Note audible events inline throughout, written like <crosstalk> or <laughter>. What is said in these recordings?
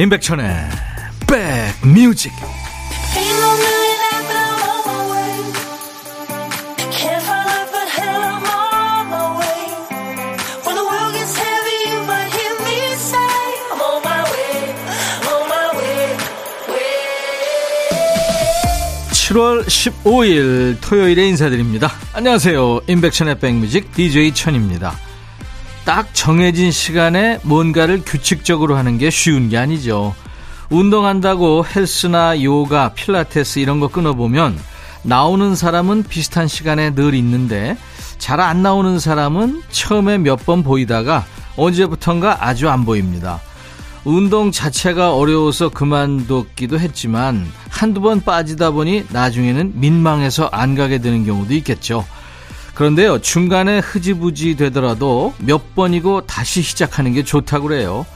임백천의 백뮤직. (7월 15일) 토요일에 인사드립니다. 안녕하세요. 임백천의 백뮤직 DJ 천입니다 딱 정해진 시간에 뭔가를 규칙적으로 하는 게 쉬운 게 아니죠. 운동한다고 헬스나 요가, 필라테스 이런 거 끊어보면 나오는 사람은 비슷한 시간에 늘 있는데 잘 안 나오는 사람은 처음에 몇 번 보이다가 언제부턴가 아주 안 보입니다. 운동 자체가 어려워서 그만뒀기도 했지만 한두 번 빠지다 보니 나중에는 민망해서 안 가게 되는 경우도 있겠죠. 그런데요, 중간에 흐지부지 되더라도 몇 번이고 다시 시작하는 게 좋다고 그래요.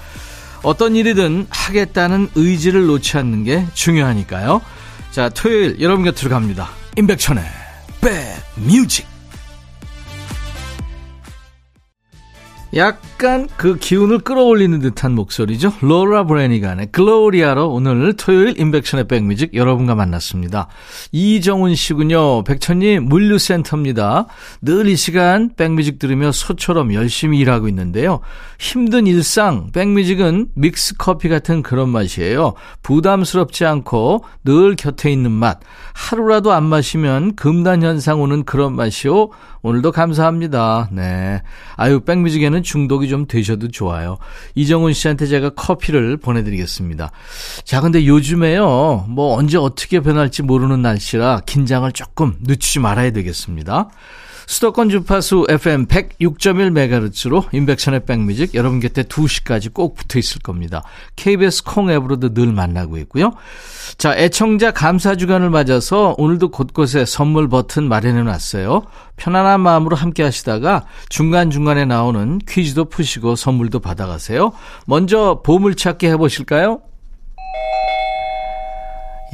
어떤 일이든 하겠다는 의지를 놓지 않는 게 중요하니까요. 자, 토요일 여러분 곁으로 갑니다. 임백천의 백뮤직. 약간 그 기운을 끌어올리는 듯한 목소리죠. 로라 브레니간의 글로리아로 오늘 토요일 임백천의 백뮤직 여러분과 만났습니다. 이정훈 씨군요. 백천님 물류센터입니다. 늘 이 시간 백뮤직 들으며 소처럼 열심히 일하고 있는데요. 힘든 일상 백뮤직은 믹스 커피 같은 그런 맛이에요. 부담스럽지 않고 늘 곁에 있는 맛. 하루라도 안 마시면 금단 현상 오는 그런 맛이요. 오늘도 감사합니다. 네. 아유, 백뮤직에는 중독이 좀 되셔도 좋아요. 이정훈 씨한테 제가 커피를 보내드리겠습니다. 자, 근데 요즘에요, 뭐 언제 어떻게 변할지 모르는 날씨라 긴장을 조금 늦추지 말아야 되겠습니다. 수도권 주파수 FM 106.1MHz로 인백션의 백뮤직 여러분 곁에 2시까지 꼭 붙어 있을 겁니다. KBS 콩 앱으로도 늘 만나고 있고요. 자, 애청자 감사 주간을 맞아서 오늘도 곳곳에 선물 버튼 마련해 놨어요. 편안한 마음으로 함께 하시다가 중간중간에 나오는 퀴즈도 푸시고 선물도 받아가세요. 먼저 보물찾기 해보실까요?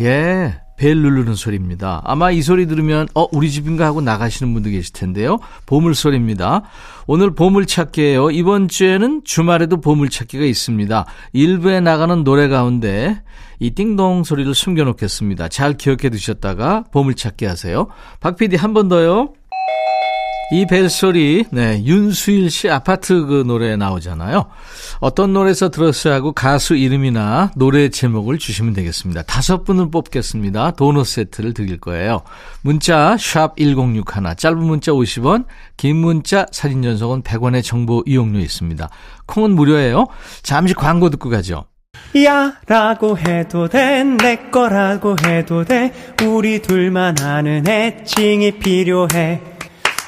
예. 벨 누르는 소리입니다. 아마 이 소리 들으면 어 우리 집인가 하고 나가시는 분도 계실 텐데요. 보물 소리입니다. 오늘 보물 찾기예요. 이번 주에는 주말에도 보물 찾기가 있습니다. 일부에 나가는 노래 가운데 이 띵동 소리를 숨겨 놓겠습니다. 잘 기억해 두셨다가 보물 찾기 하세요. 박 PD 한 번 더요. 이 벨소리, 네, 윤수일 씨 아파트 그 노래 나오잖아요. 어떤 노래에서 들었어야 하고 가수 이름이나 노래 제목을 주시면 되겠습니다. 다섯 분을 뽑겠습니다. 도넛 세트를 드릴 거예요. 문자, 샵 1061, 짧은 문자 50원, 긴 문자, 사진 전송은 100원의 정보 이용료 있습니다. 콩은 무료예요. 잠시 광고 듣고 가죠. 야 라고 해도 돼 내 거라고 해도 돼 우리 둘만 아는 애칭이 필요해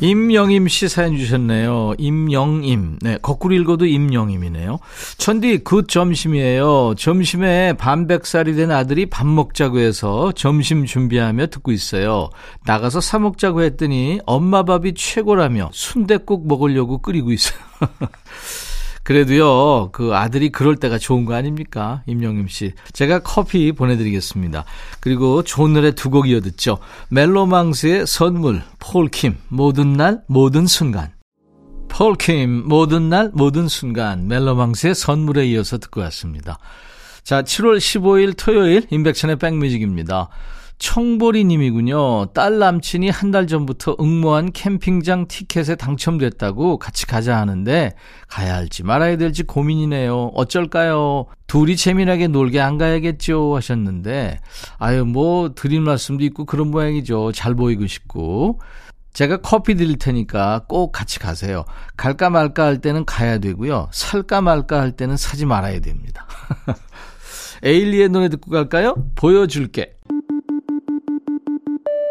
임영임 씨 사연 주셨네요. 임영임. 네, 거꾸로 읽어도 임영임이네요. 천디, 그 점심이에요. 점심에 반백살이 된 아들이 밥 먹자고 해서 점심 준비하며 듣고 있어요. 나가서 사 먹자고 했더니 엄마 밥이 최고라며 순대국 먹으려고 끓이고 있어요. <laughs> 그래도요, 그 아들이 그럴 때가 좋은 거 아닙니까? 임영임 씨. 제가 커피 보내드리겠습니다. 그리고 좋은 노래 두 곡 이어 듣죠. 멜로망스의 선물, 폴킴, 모든 날, 모든 순간. 폴킴, 모든 날, 모든 순간. 멜로망스의 선물에 이어서 듣고 왔습니다. 자, 7월 15일 토요일, 인백천의 백뮤직입니다. 청보리 님이군요. 딸 남친이 한 달 전부터 응모한 캠핑장 티켓에 당첨됐다고 같이 가자 하는데 가야 할지 말아야 될지 고민이네요. 어쩔까요? 둘이 재미나게 놀게 안 가야겠죠 하셨는데 아유 뭐 드릴 말씀도 있고 그런 모양이죠. 잘 보이고 싶고 제가 커피 드릴 테니까 꼭 같이 가세요. 갈까 말까 할 때는 가야 되고요. 살까 말까 할 때는 사지 말아야 됩니다. <laughs> 에일리의 노래 듣고 갈까요? 보여줄게.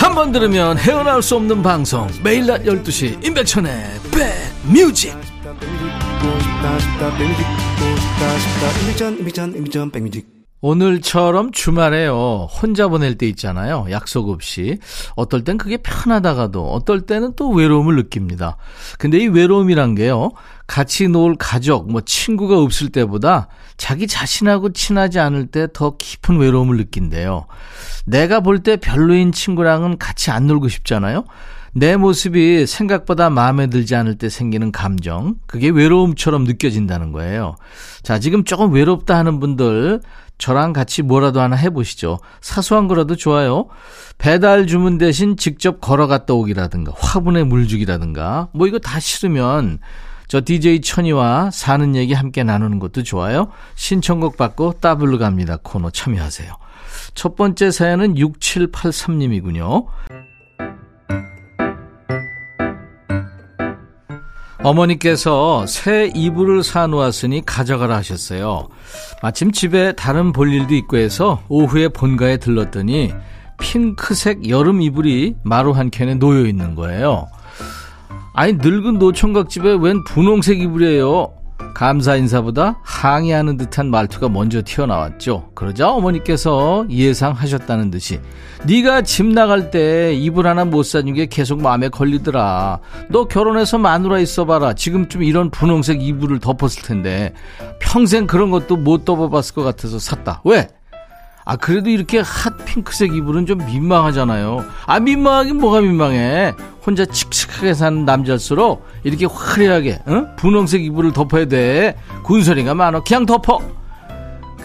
한 번 들으면 헤어나올 수 없는 방송. 매일 낮 12시 임백천의 백뮤직. 오늘처럼 주말에요. 혼자 보낼 때 있잖아요. 약속 없이. 어떨 땐 그게 편하다가도 어떨 때는 또 외로움을 느낍니다. 근데 이 외로움이란 게요. 같이 놀 가족 뭐 친구가 없을 때보다 자기 자신하고 친하지 않을 때 더 깊은 외로움을 느낀대요 내가 볼 때 별로인 친구랑은 같이 안 놀고 싶잖아요. 내 모습이 생각보다 마음에 들지 않을 때 생기는 감정, 그게 외로움처럼 느껴진다는 거예요. 자, 지금 조금 외롭다 하는 분들, 저랑 같이 뭐라도 하나 해보시죠. 사소한 거라도 좋아요. 배달 주문 대신 직접 걸어갔다 오기라든가, 화분에 물 주기라든가, 뭐 이거 다 싫으면, 저 DJ 천이와 사는 얘기 함께 나누는 것도 좋아요. 신청곡 받고 따블로 갑니다. 코너 참여하세요. 첫 번째 사연은 6783님이군요. 어머니께서 새 이불을 사놓았으니 가져가라 하셨어요. 마침 집에 다른 볼 일도 있고 해서 오후에 본가에 들렀더니 핑크색 여름 이불이 마루 한 켠에 놓여 있는 거예요. 아니 늙은 노총각 집에 웬 분홍색 이불이에요? 감사 인사보다 항의하는 듯한 말투가 먼저 튀어나왔죠. 그러자 어머니께서 예상하셨다는 듯이 네가 집 나갈 때 이불 하나 못 사준 게 계속 마음에 걸리더라. 너 결혼해서 마누라 있어봐라. 지금쯤 이런 분홍색 이불을 덮었을 텐데 평생 그런 것도 못 덮어봤을 것 같아서 샀다. 왜? 아, 그래도 이렇게 핫 핑크색 이불은 좀 민망하잖아요. 아, 민망하긴 뭐가 민망해. 혼자 칙칙하게 사는 남자일수록 이렇게 화려하게, 어? 분홍색 이불을 덮어야 돼. 군소리가 많어. 그냥 덮어!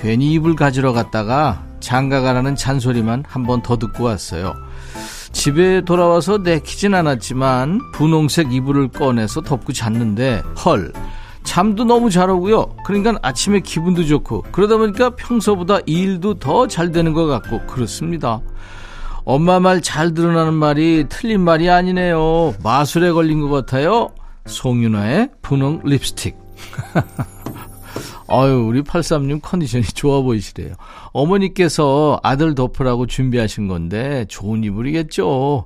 괜히 이불 가지러 갔다가 장가 가라는 잔소리만 한 번 더 듣고 왔어요. 집에 돌아와서 내키진 않았지만 분홍색 이불을 꺼내서 덮고 잤는데 헐 잠도 너무 잘 오고요. 그러니까 아침에 기분도 좋고 그러다 보니까 평소보다 일도 더 잘 되는 것 같고 그렇습니다. 엄마 말잘 들으라는 말이 틀린 말이 아니네요. 마술에 걸린 것 같아요. 송윤아의 분홍 립스틱. <laughs> 아유, 우리 83님 컨디션이 좋아 보이시래요. 어머니께서 아들 덮으라고 준비하신 건데 좋은 이불이겠죠.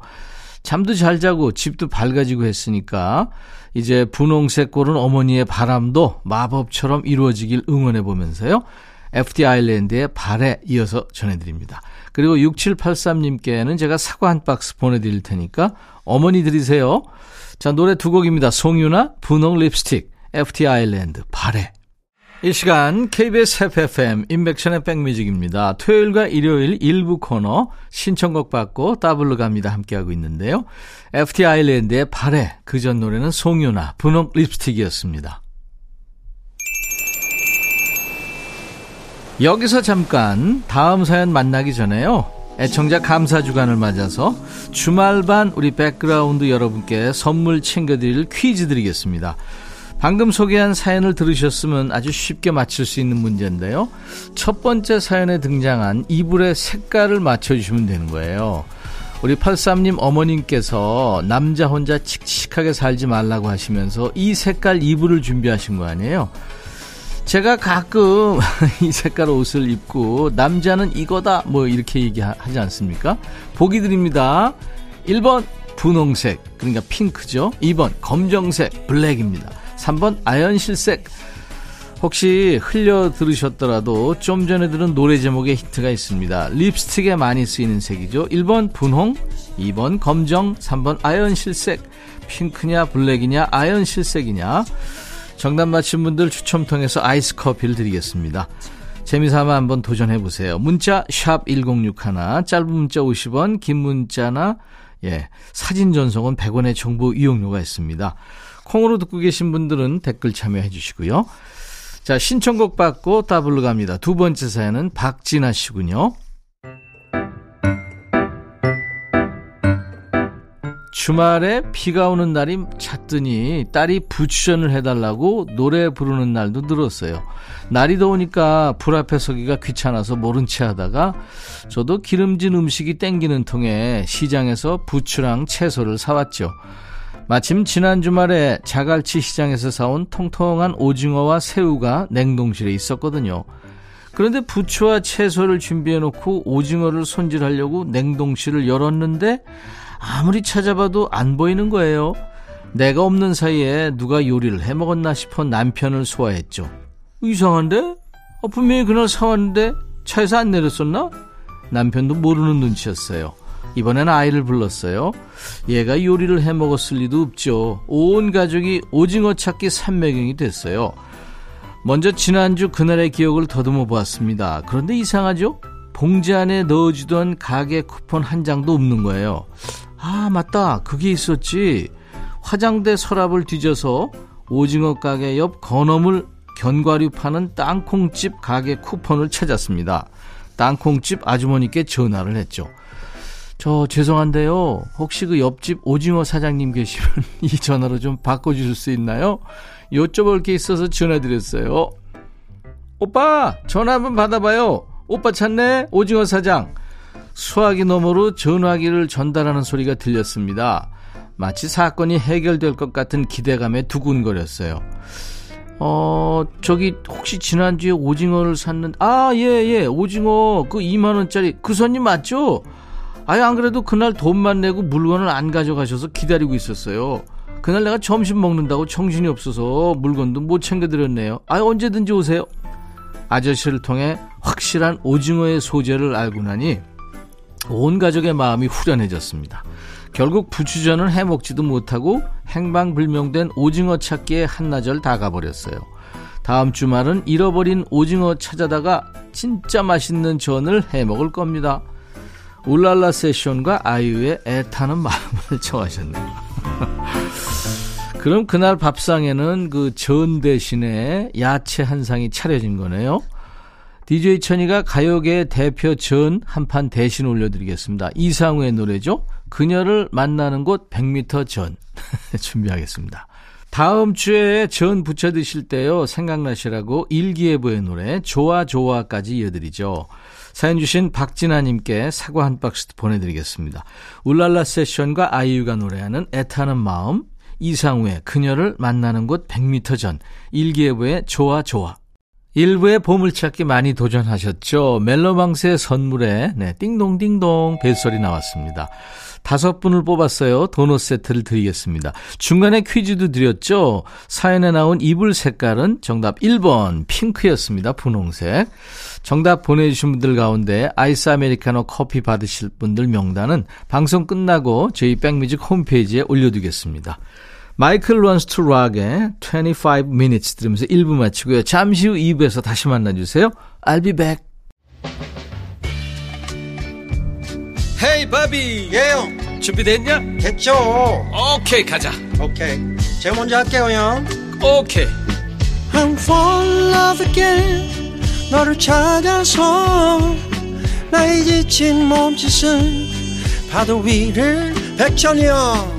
잠도 잘 자고 집도 밝아지고 했으니까 이제 분홍색 꼴은 어머니의 바람도 마법처럼 이루어지길 응원해 보면서요. FT 아일랜드의 바래 이어서 전해드립니다. 그리고 6783님께는 제가 사과 한 박스 보내드릴 테니까 어머니 드리세요. 자, 노래 두 곡입니다. 송윤아 분홍 립스틱, FT 아일랜드 바래. 이 시간 KBS 해피FM 임백천의 백뮤직입니다. 토요일과 일요일 일부 코너 신청곡 받고 더블로 갑니다. 함께하고 있는데요. FT 아일랜드의 바래 그전 노래는 송윤아 분홍 립스틱이었습니다. 여기서 잠깐 다음 사연 만나기 전에요. 애청자 감사 주간을 맞아서 주말반 우리 백그라운드 여러분께 선물 챙겨드릴 퀴즈 드리겠습니다. 방금 소개한 사연을 들으셨으면 아주 쉽게 맞출 수 있는 문제인데요. 첫 번째 사연에 등장한 이불의 색깔을 맞춰주시면 되는 거예요. 우리 83님 어머님께서 남자 혼자 칙칙하게 살지 말라고 하시면서 이 색깔 이불을 준비하신 거 아니에요? 제가 가끔 <laughs> 이 색깔 옷을 입고 남자는 이거다 뭐 이렇게 얘기하지 않습니까? 보기 드립니다. 1번 분홍색 그러니까 핑크죠. 2번 검정색 블랙입니다. 3번 아연실색. 혹시 흘려 들으셨더라도 좀 전에 들은 노래 제목에 힌트가 있습니다. 립스틱에 많이 쓰이는 색이죠. 1번 분홍, 2번 검정, 3번 아연실색. 핑크냐 블랙이냐 아연실색이냐. 정답 맞힌 분들 추첨 통해서 아이스 커피를 드리겠습니다. 재미삼아 한번 도전해 보세요. 문자 샵 1061, 짧은 문자 50원, 긴 문자나 예, 사진 전송은 100원의 정보 이용료가 있습니다. 콩으로 듣고 계신 분들은 댓글 참여해 주시고요. 자, 신청곡 받고 더블로 갑니다. 두 번째 사연은 박진아 씨군요. 주말에 비가 오는 날이 찼더니 딸이 부추전을 해달라고 노래 부르는 날도 늘었어요. 날이 더우니까 불 앞에 서기가 귀찮아서 모른 채 하다가 저도 기름진 음식이 땡기는 통에 시장에서 부추랑 채소를 사왔죠. 마침 지난 주말에 자갈치 시장에서 사온 통통한 오징어와 새우가 냉동실에 있었거든요. 그런데 부추와 채소를 준비해 놓고 오징어를 손질하려고 냉동실을 열었는데 아무리 찾아봐도 안 보이는 거예요. 내가 없는 사이에 누가 요리를 해 먹었나 싶어 남편을 소화했죠. 이상한데? 어, 분명히 그날 사왔는데 차에서 안 내렸었나? 남편도 모르는 눈치였어요. 이번엔 아이를 불렀어요. 얘가 요리를 해 먹었을 리도 없죠. 온 가족이 오징어 찾기 산매경이 됐어요. 먼저 지난주 그날의 기억을 더듬어 보았습니다. 그런데 이상하죠? 봉지 안에 넣어주던 가게 쿠폰 한 장도 없는 거예요. 아, 맞다. 그게 있었지. 화장대 서랍을 뒤져서 오징어 가게 옆 건어물 견과류 파는 땅콩집 가게 쿠폰을 찾았습니다. 땅콩집 아주머니께 전화를 했죠. 저 죄송한데요. 혹시 그 옆집 오징어 사장님 계시면 <laughs> 이 전화로 좀 바꿔주실 수 있나요? 여쭤볼 게 있어서 전화드렸어요. 오빠 전화 한번 받아봐요. 오빠 찾네 오징어 사장. 수화기 너머로 전화기를 전달하는 소리가 들렸습니다. 마치 사건이 해결될 것 같은 기대감에 두근거렸어요. 어, 저기, 혹시 지난주에 오징어를 샀는, 아, 예, 예, 오징어, 그 2만 원짜리, 그 손님 맞죠? 아예 안 그래도 그날 돈만 내고 물건을 안 가져가셔서 기다리고 있었어요. 그날 내가 점심 먹는다고 정신이 없어서 물건도 못 챙겨드렸네요. 아, 언제든지 오세요. 아저씨를 통해 확실한 오징어의 소재를 알고 나니 온 가족의 마음이 후련해졌습니다. 결국 부추전을 해먹지도 못하고 행방불명된 오징어 찾기에 한나절 다 가버렸어요. 다음 주말은 잃어버린 오징어 찾아다가 진짜 맛있는 전을 해먹을 겁니다. 울랄라 세션과 아이유의 애타는 마음을 <laughs> 청하셨네요. <laughs> 그럼 그날 밥상에는 그 전 대신에 야채 한 상이 차려진 거네요. DJ 천이가 가요계 대표 전 한판 대신 올려드리겠습니다. 이상우의 노래죠. 그녀를 만나는 곳 100m 전 <laughs> 준비하겠습니다. 다음 주에 전 부쳐 드실 때요 생각나시라고 일기예보의 노래 좋아 좋아까지 이어드리죠. 사연 주신 박진아님께 사과 한 박스 보내드리겠습니다. 울랄라 세션과 아이유가 노래하는 애타는 마음 이상우의 그녀를 만나는 곳 100m 전 일기예보의 좋아 좋아 일부의 보물찾기 많이 도전하셨죠? 멜로망스의 선물에 네, 띵동띵동 벨소리 나왔습니다. 다섯 분을 뽑았어요. 도넛 세트를 드리겠습니다. 중간에 퀴즈도 드렸죠? 사연에 나온 이불 색깔은 정답 1번 핑크였습니다. 분홍색. 정답 보내주신 분들 가운데 아이스 아메리카노 커피 받으실 분들 명단은 방송 끝나고 저희 백뮤직 홈페이지에 올려두겠습니다. 마이클 런스 투 락의 25 minutes 들으면서 1부 마치고요. 잠시 후 2부에서 다시 만나주세요. I'll be back. Hey 바비. 예 형. 준비됐냐? 됐죠. 오케이 가자. 오케이. 제가 먼저 할게요 형. 오케이. I'm fall in love again. 너를 찾아서 나의 지친 몸짓은 파도 위를 백천이 형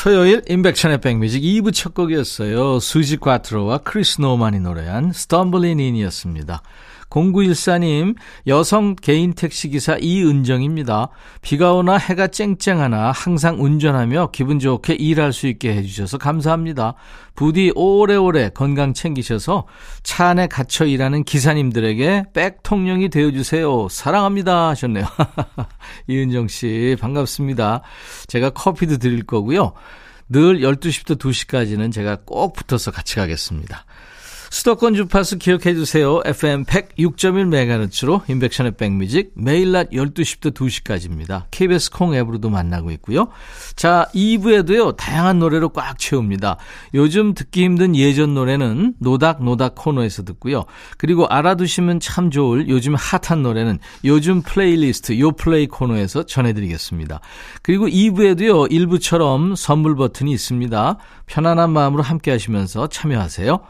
토요일 임백천의 백뮤직 2부 첫 곡이었어요. 수지 과트로와 크리스 노만이 노래한 Stumblin' In이었습니다. 0914님, 여성 개인 택시기사 이은정입니다. 비가 오나 해가 쨍쨍하나 항상 운전하며 기분 좋게 일할 수 있게 해주셔서 감사합니다. 부디 오래오래 건강 챙기셔서 차 안에 갇혀 일하는 기사님들에게 백통령이 되어주세요. 사랑합니다. 하셨네요. <laughs> 이은정 씨, 반갑습니다. 제가 커피도 드릴 거고요. 늘 12시부터 2시까지는 제가 꼭 붙어서 같이 가겠습니다. 수도권 주파수 기억해 주세요. FM 106.1MHz로 인백션의 백뮤직 매일 낮 12시부터 2시까지입니다. KBS 콩 앱으로도 만나고 있고요. 자, 2부에도요. 다양한 노래로 꽉 채웁니다. 요즘 듣기 힘든 예전 노래는 노닥노닥 코너에서 듣고요. 그리고 알아두시면 참 좋을 요즘 핫한 노래는 요즘 플레이리스트 요플레이 코너에서 전해드리겠습니다. 그리고 2부에도요. 1부처럼 선물 버튼이 있습니다. 편안한 마음으로 함께 하시면서 참여하세요.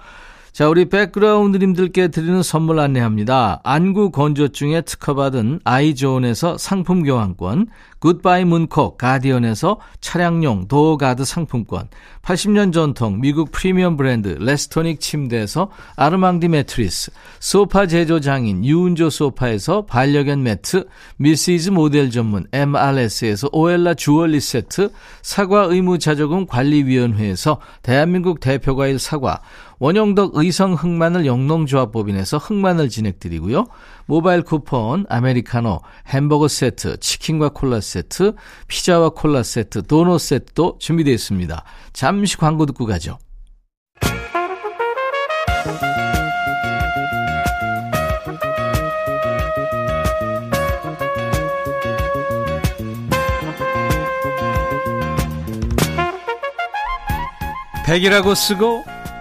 자, 우리 백그라운드님들께 드리는 선물 안내합니다. 안구 건조증에 특허받은 아이존에서 상품 교환권, 굿바이 문콕 가디언에서 차량용 door guard 상품권, 80년 전통 미국 프리미엄 브랜드 레스토닉 침대에서 아르망디 매트리스, 소파 제조 장인 유운조 소파에서 반려견 매트, 미시즈 모델 전문 MRS에서 오엘라 주얼리 세트, 사과 의무 자조금 관리위원회에서 대한민국 대표과일 사과, 원형덕 의성 흑마늘 영농조합법인에서 흑마늘 진행드리고요. 모바일 쿠폰, 아메리카노, 햄버거 세트, 치킨과 콜라 세트, 피자와 콜라 세트, 도넛 세트도 준비되어 있습니다. 잠시 광고 듣고 가죠. 백이라고 쓰고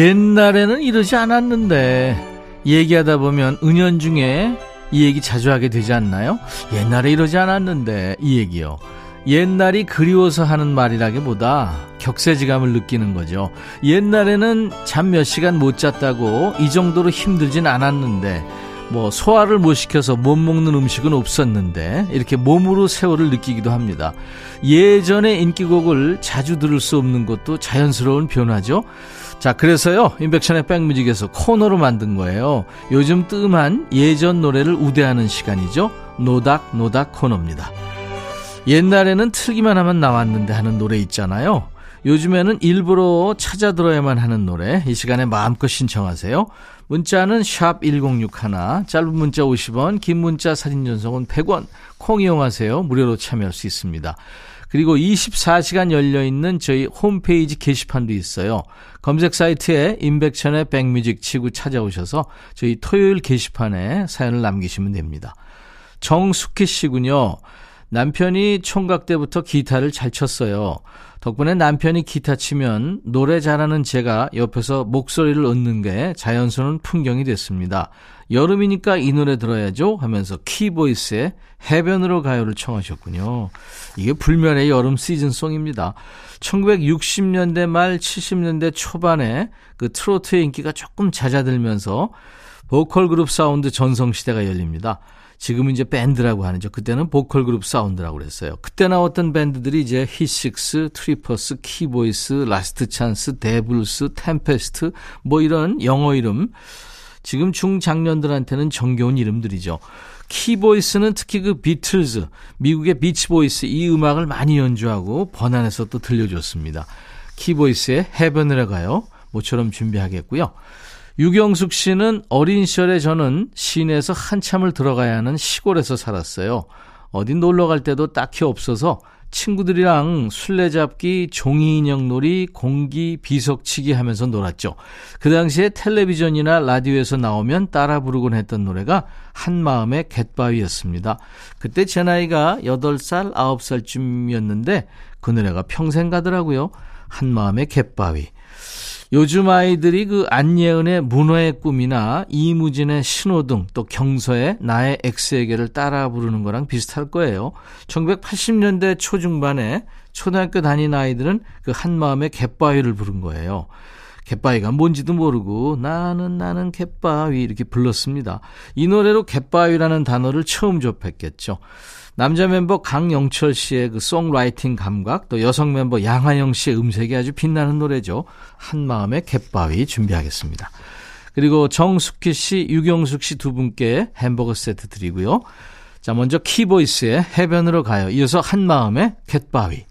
옛날에는 이러지 않았는데 얘기하다 보면 은연중에 이 얘기 자주 하게 되지 않나요? 옛날에 이러지 않았는데 이 얘기요. 옛날이 그리워서 하는 말이라기보다 격세지감을 느끼는 거죠. 옛날에는 잠 몇 시간 못 잤다고 이 정도로 힘들진 않았는데 뭐 소화를 못 시켜서 못 먹는 음식은 없었는데 이렇게 몸으로 세월을 느끼기도 합니다. 예전의 인기곡을 자주 들을 수 없는 것도 자연스러운 변화죠. 자, 그래서요, 인백션의 백뮤직에서 코너로 만든 거예요. 요즘 뜸한 예전 노래를 우대하는 시간이죠. 노닥, 노닥 코너입니다. 옛날에는 틀기만 하면 나왔는데 하는 노래 있잖아요. 요즘에는 일부러 찾아 들어야만 하는 노래, 이 시간에 마음껏 신청하세요. 문자는 샵 1061, 짧은 문자 50원, 긴 문자 사진 전송은 100원, 콩 이용하세요. 무료로 참여할 수 있습니다. 그리고 24시간 열려있는 저희 홈페이지 게시판도 있어요. 검색 사이트에 인백천의 백뮤직 치고 찾아오셔서 저희 토요일 게시판에 사연을 남기시면 됩니다. 정숙희 씨군요. 남편이 총각 때부터 기타를 잘 쳤어요. 덕분에 남편이 기타 치면 노래 잘하는 제가 옆에서 목소리를 얻는 게 자연스러운 풍경이 됐습니다. 여름이니까 이 노래 들어야죠 하면서 키보이스의 해변으로 가요를 청하셨군요. 이게 불멸의 여름 시즌송입니다. 1960년대 말 70년대 초반에 그 트로트의 인기가 조금 잦아들면서 보컬 그룹 사운드 전성시대가 열립니다. 지금은 이제 밴드라고 하는죠. 그때는 보컬 그룹 사운드라고 그랬어요. 그때 나왔던 밴드들이 이제 히식스, 트리퍼스, 키보이스, 라스트 찬스, 데블스, 템페스트 뭐 이런 영어 이름 지금 중장년들한테는 정겨운 이름들이죠. 키보이스는 특히 그 비틀즈, 미국의 비치보이스 이 음악을 많이 연주하고 번안해서 또 들려줬습니다. 키보이스의 해변으로 가요. 모처럼 준비하겠고요. 유경숙 씨는 어린 시절에 저는 시내에서 한참을 들어가야 하는 시골에서 살았어요. 어디 놀러 갈 때도 딱히 없어서 친구들이랑 술래잡기, 종이인형 놀이, 공기, 비석치기 하면서 놀았죠. 그 당시에 텔레비전이나 라디오에서 나오면 따라 부르곤 했던 노래가 한마음의 갯바위였습니다. 그때 제 나이가 8살, 9살쯤이었는데 그 노래가 평생 가더라고요. 한마음의 갯바위. 요즘 아이들이 그 안예은의 문어의 꿈이나 이무진의 신호등 또 경서의 나의 엑스에게를 따라 부르는 거랑 비슷할 거예요. 1980년대 초중반에 초등학교 다닌 아이들은 그 한마음의 갯바위를 부른 거예요. 갯바위가 뭔지도 모르고 나는 나는 갯바위 이렇게 불렀습니다. 이 노래로 갯바위라는 단어를 처음 접했겠죠. 남자 멤버 강영철 씨의 그 송라이팅 감각, 또 여성 멤버 양하영 씨의 음색이 아주 빛나는 노래죠. 한마음의 갯바위 준비하겠습니다. 그리고 정숙희 씨, 유경숙 씨 두 분께 햄버거 세트 드리고요. 자, 먼저 키보이스의 해변으로 가요. 이어서 한마음의 갯바위.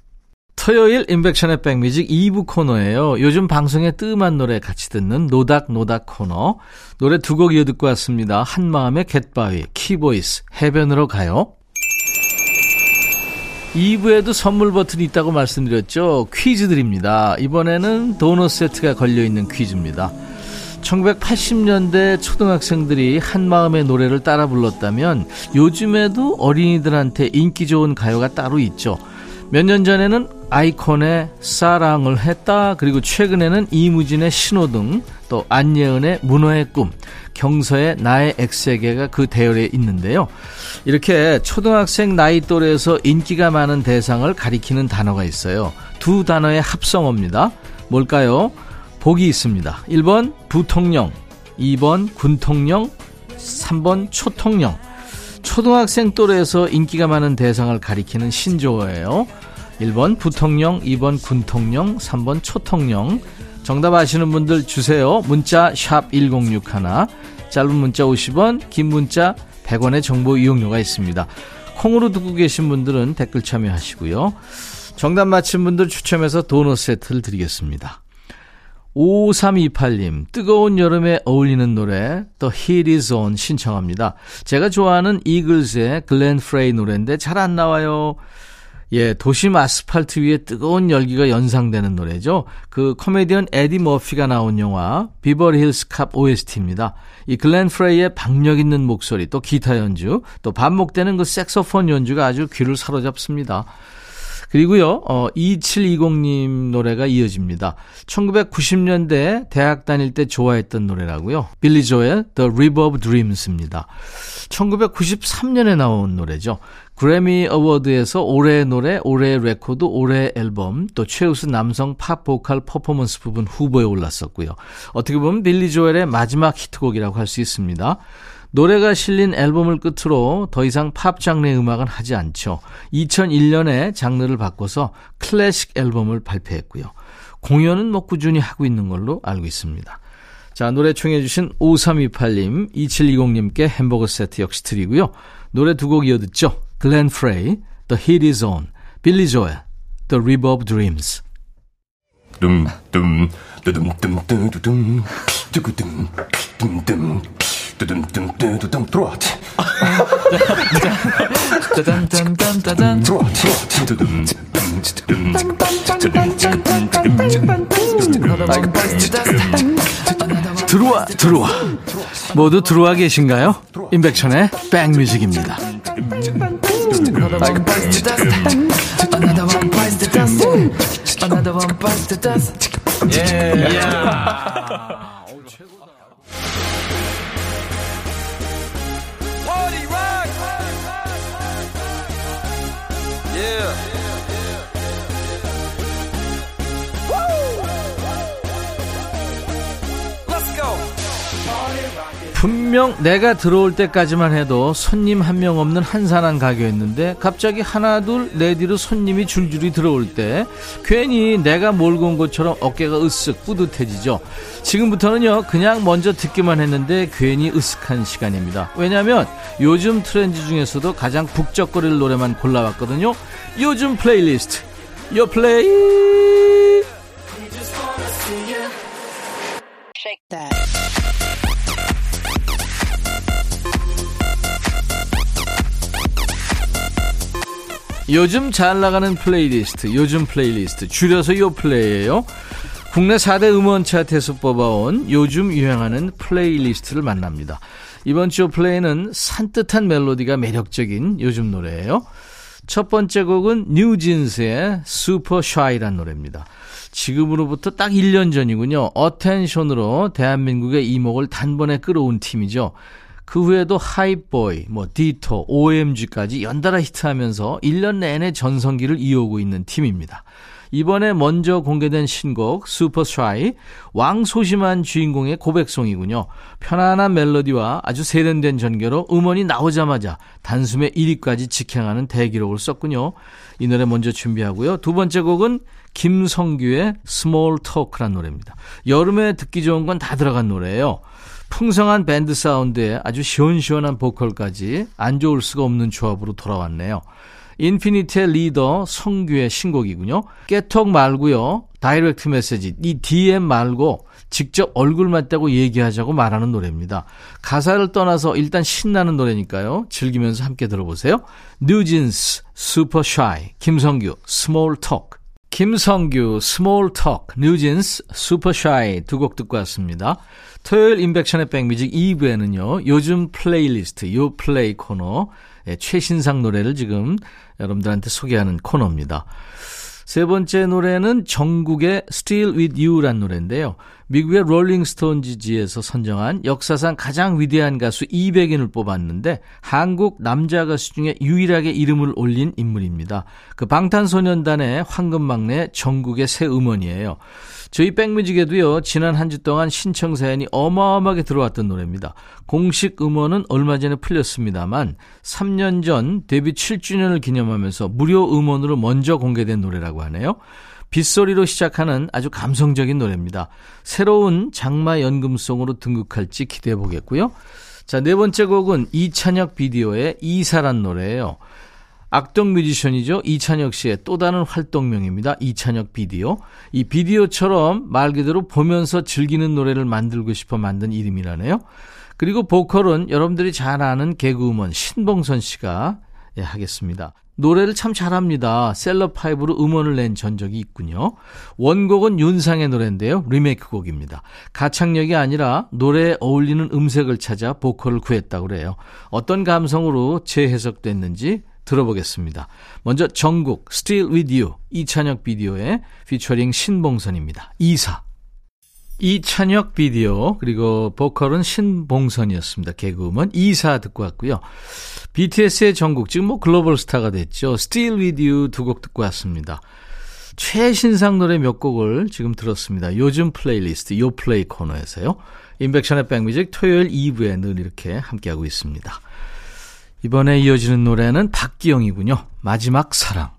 토요일 임백천의 백뮤직 2부 코너예요. 요즘 방송에 뜸한 노래 같이 듣는 노닥노닥 코너. 노래 두 곡 이어 듣고 왔습니다. 한마음의 갯바위, 키보이스, 해변으로 가요. 2부에도 선물 버튼이 있다고 말씀드렸죠. 퀴즈 드립니다. 이번에는 도넛 세트가 걸려있는 퀴즈입니다. 1980년대 초등학생들이 한마음의 노래를 따라 불렀다면 요즘에도 어린이들한테 인기 좋은 가요가 따로 있죠. 몇 년 전에는 아이콘의 사랑을 했다 그리고 최근에는 이무진의 신호등 또 안예은의 문어의 꿈 경서의 나의 엑세계가 그 대열에 있는데요. 이렇게 초등학생 나이 또래에서 인기가 많은 대상을 가리키는 단어가 있어요. 두 단어의 합성어입니다. 뭘까요? 복이 있습니다. 1번 부통령, 2번 군통령, 3번 초통령. 초등학생 또래에서 인기가 많은 대상을 가리키는 신조어예요. 1번 부통령, 2번 군통령, 3번 초통령. 정답 아시는 분들 주세요. 문자 1061, 짧은 문자 50원, 긴 문자 100원의 정보 이용료가 있습니다. 콩으로 듣고 계신 분들은 댓글 참여하시고요. 정답 맞힌 분들 추첨해서 도넛 세트를 드리겠습니다. 5328님, 뜨거운 여름에 어울리는 노래, The Heat is On 신청합니다. 제가 좋아하는 이글스의 글렌 프레이 노래인데 잘 안 나와요. 예, 도심 아스팔트 위에 뜨거운 열기가 연상되는 노래죠. 그 코미디언 에디 머피가 나온 영화 Beverly Hills Cop OST입니다. 이 글렌 프레이의 박력 있는 목소리, 또 기타 연주, 또 반복되는 그 색소폰 연주가 아주 귀를 사로잡습니다. 그리고요, 어, 2720님 노래가 이어집니다. 1990년대 대학 다닐 때 좋아했던 노래라고요. 빌리 조엘의 The River of Dreams입니다. 1993년에 나온 노래죠. 그래미 어워드에서 올해의 노래, 올해의 레코드, 올해의 앨범, 또 최우수 남성 팝 보컬 퍼포먼스 부문 후보에 올랐었고요. 어떻게 보면 빌리 조엘의 마지막 히트곡이라고 할 수 있습니다. 노래가 실린 앨범을 끝으로 더 이상 팝 장르의 음악은 하지 않죠. 2001년에 장르를 바꿔서 클래식 앨범을 발표했고요. 공연은 뭐 꾸준히 하고 있는 걸로 알고 있습니다. 자, 노래 청해주신 5328님, 2720님께 햄버거 세트 역시 드리고요. 노래 두 곡 이어 듣죠. 글렌 프레이, The Heat is On, 빌리 조엘, The River of Dreams. 둠둠 뚜둠 뚜둠 뚜둠 뚜둠 뚜둠 뚜둠 뚜둠 들어와. 짜잔짠짠짠짠. 들어와. 뚜둠 들어와 들어와 모두 들어와 계신가요? 임백천의 백뮤직입니다. 예. Yeah. 분명 내가 들어올 때까지만 해도 손님 한 명 없는 한산한 가게였는데 갑자기 하나 둘 내 뒤로 손님이 줄줄이 들어올 때 괜히 내가 몰고 온 것처럼 어깨가 으쓱 뿌듯해지죠. 지금부터는요 그냥 먼저 듣기만 했는데 괜히 으쓱한 시간입니다. 왜냐하면 요즘 트렌드 중에서도 가장 북적거릴 노래만 골라왔거든요. 요즘 플레이리스트 요 플레이 요즘 잘 나가는 플레이리스트, 요즘 플레이리스트, 줄여서 요 플레이예요. 국내 4대 음원 차트에서 뽑아온 요즘 유행하는 플레이리스트를 만납니다. 이번 주 플레이는 산뜻한 멜로디가 매력적인 요즘 노래예요. 첫 번째 곡은 뉴진스의 Super Shy란 노래입니다. 지금으로부터 딱 1년 전이군요. Attention으로 대한민국의 이목을 단번에 끌어온 팀이죠. 그 후에도 Hype Boy, 뭐 Ditto, OMG까지 연달아 히트하면서 1년 내내 전성기를 이어오고 있는 팀입니다. 이번에 먼저 공개된 신곡 Super Shy 왕소심한 주인공의 고백송이군요. 편안한 멜로디와 아주 세련된 전개로 음원이 나오자마자 단숨에 1위까지 직행하는 대기록을 썼군요. 이 노래 먼저 준비하고요. 두 번째 곡은 김성규의 Small Talk란 노래입니다. 여름에 듣기 좋은 건 다 들어간 노래예요. 풍성한 밴드 사운드에 아주 시원시원한 보컬까지 안 좋을 수가 없는 조합으로 돌아왔네요. 인피니트의 리더 성규의 신곡이군요. 깨톡 말고요. direct message, 이 DM 말고 직접 얼굴 맞대고 얘기하자고 말하는 노래입니다. 가사를 떠나서 일단 신나는 노래니까요. 즐기면서 함께 들어보세요. 뉴진스, Super Shy, 김성규, Small Talk. 김성규, Small Talk, 뉴진스, Super Shy 두 곡 듣고 왔습니다. 토요일 임백천의 백뮤직 2부에는요. 요즘 플레이리스트, 요 플레이 코너 예, 최신상 노래를 지금 여러분들한테 소개하는 코너입니다. 세 번째 노래는 정국의 Still With You란 노래인데요. 미국의 롤링스톤 지지에서 선정한 역사상 가장 위대한 가수 200인을 뽑았는데 한국 남자 가수 중에 유일하게 이름을 올린 인물입니다. 그 방탄소년단의 황금막내 정국의 새 음원이에요. 저희 백뮤직에도요, 지난 한 주 동안 신청 사연이 어마어마하게 들어왔던 노래입니다. 공식 음원은 얼마 전에 풀렸습니다만, 3년 전 데뷔 7주년을 기념하면서 무료 음원으로 먼저 공개된 노래라고 하네요. 빗소리로 시작하는 아주 감성적인 노래입니다. 새로운 장마 연금송으로 등극할지 기대해 보겠고요. 자, 네 번째 곡은 이찬혁 비디오의 이사란 노래예요. 악동 뮤지션이죠. 이찬혁 씨의 또 다른 활동명입니다. 이찬혁 비디오. 이 비디오처럼 말 그대로 보면서 즐기는 노래를 만들고 싶어 만든 이름이라네요. 그리고 보컬은 여러분들이 잘 아는 개그우먼 신봉선 씨가 예, 하겠습니다. 노래를 참 잘합니다. 셀럽파이브로 음원을 낸 전적이 있군요. 원곡은 윤상의 노래인데요. 리메이크 곡입니다. 가창력이 아니라 노래에 어울리는 음색을 찾아 보컬을 구했다고 그래요. 어떤 감성으로 재해석됐는지 들어보겠습니다. 먼저 정국 Still With You 이찬혁 비디오의 피처링 신봉선입니다. 이사 이찬혁 비디오 그리고 보컬은 신봉선이었습니다. 개그우먼 이사 듣고 왔고요. BTS의 정국 지금 뭐 글로벌 스타가 됐죠. Still With You 두 곡 듣고 왔습니다. 최신상 노래 몇 곡을 지금 들었습니다. 요즘 플레이리스트 요 플레이 코너에서요. 인백션의 백뮤직 토요일 2부에 늘 이렇게 함께하고 있습니다. 이번에 이어지는 노래는 박기영이군요. 마지막 사랑.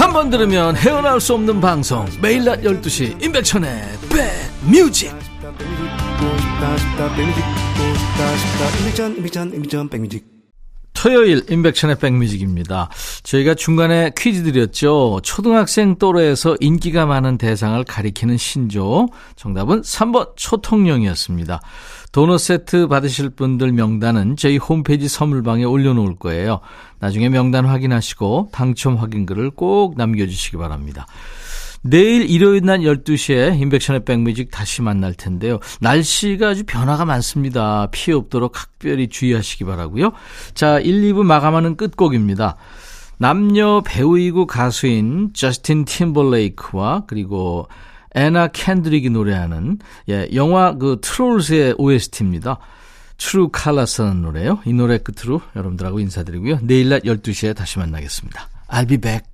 한 번 들으면 헤어나올 수 없는 방송 매일 낮 12시 임백천의 백뮤직 토요일 임백천의 백뮤직입니다. 저희가 중간에 퀴즈 드렸죠. 초등학생 또래에서 인기가 많은 대상을 가리키는 신조. 정답은 3번 초통령이었습니다. 도넛 세트 받으실 분들 명단은 저희 홈페이지 선물방에 올려놓을 거예요. 나중에 명단 확인하시고 당첨 확인글을 꼭 남겨주시기 바랍니다. 내일 일요일 날 12시에 임백천의 백뮤직 다시 만날 텐데요. 날씨가 아주 변화가 많습니다. 피해 없도록 각별히 주의하시기 바라고요. 자, 1, 2부 마감하는 끝곡입니다. 남녀 배우이고 가수인 저스틴 팀벌레이크와 그리고 애나 켄드릭이 노래하는 예, 영화 그 Trolls의 OST입니다. 트루 칼라스라는 노래요. 이 노래 끝으로 여러분들하고 인사드리고요. 내일 낮 12시에 다시 만나겠습니다. I'll be back.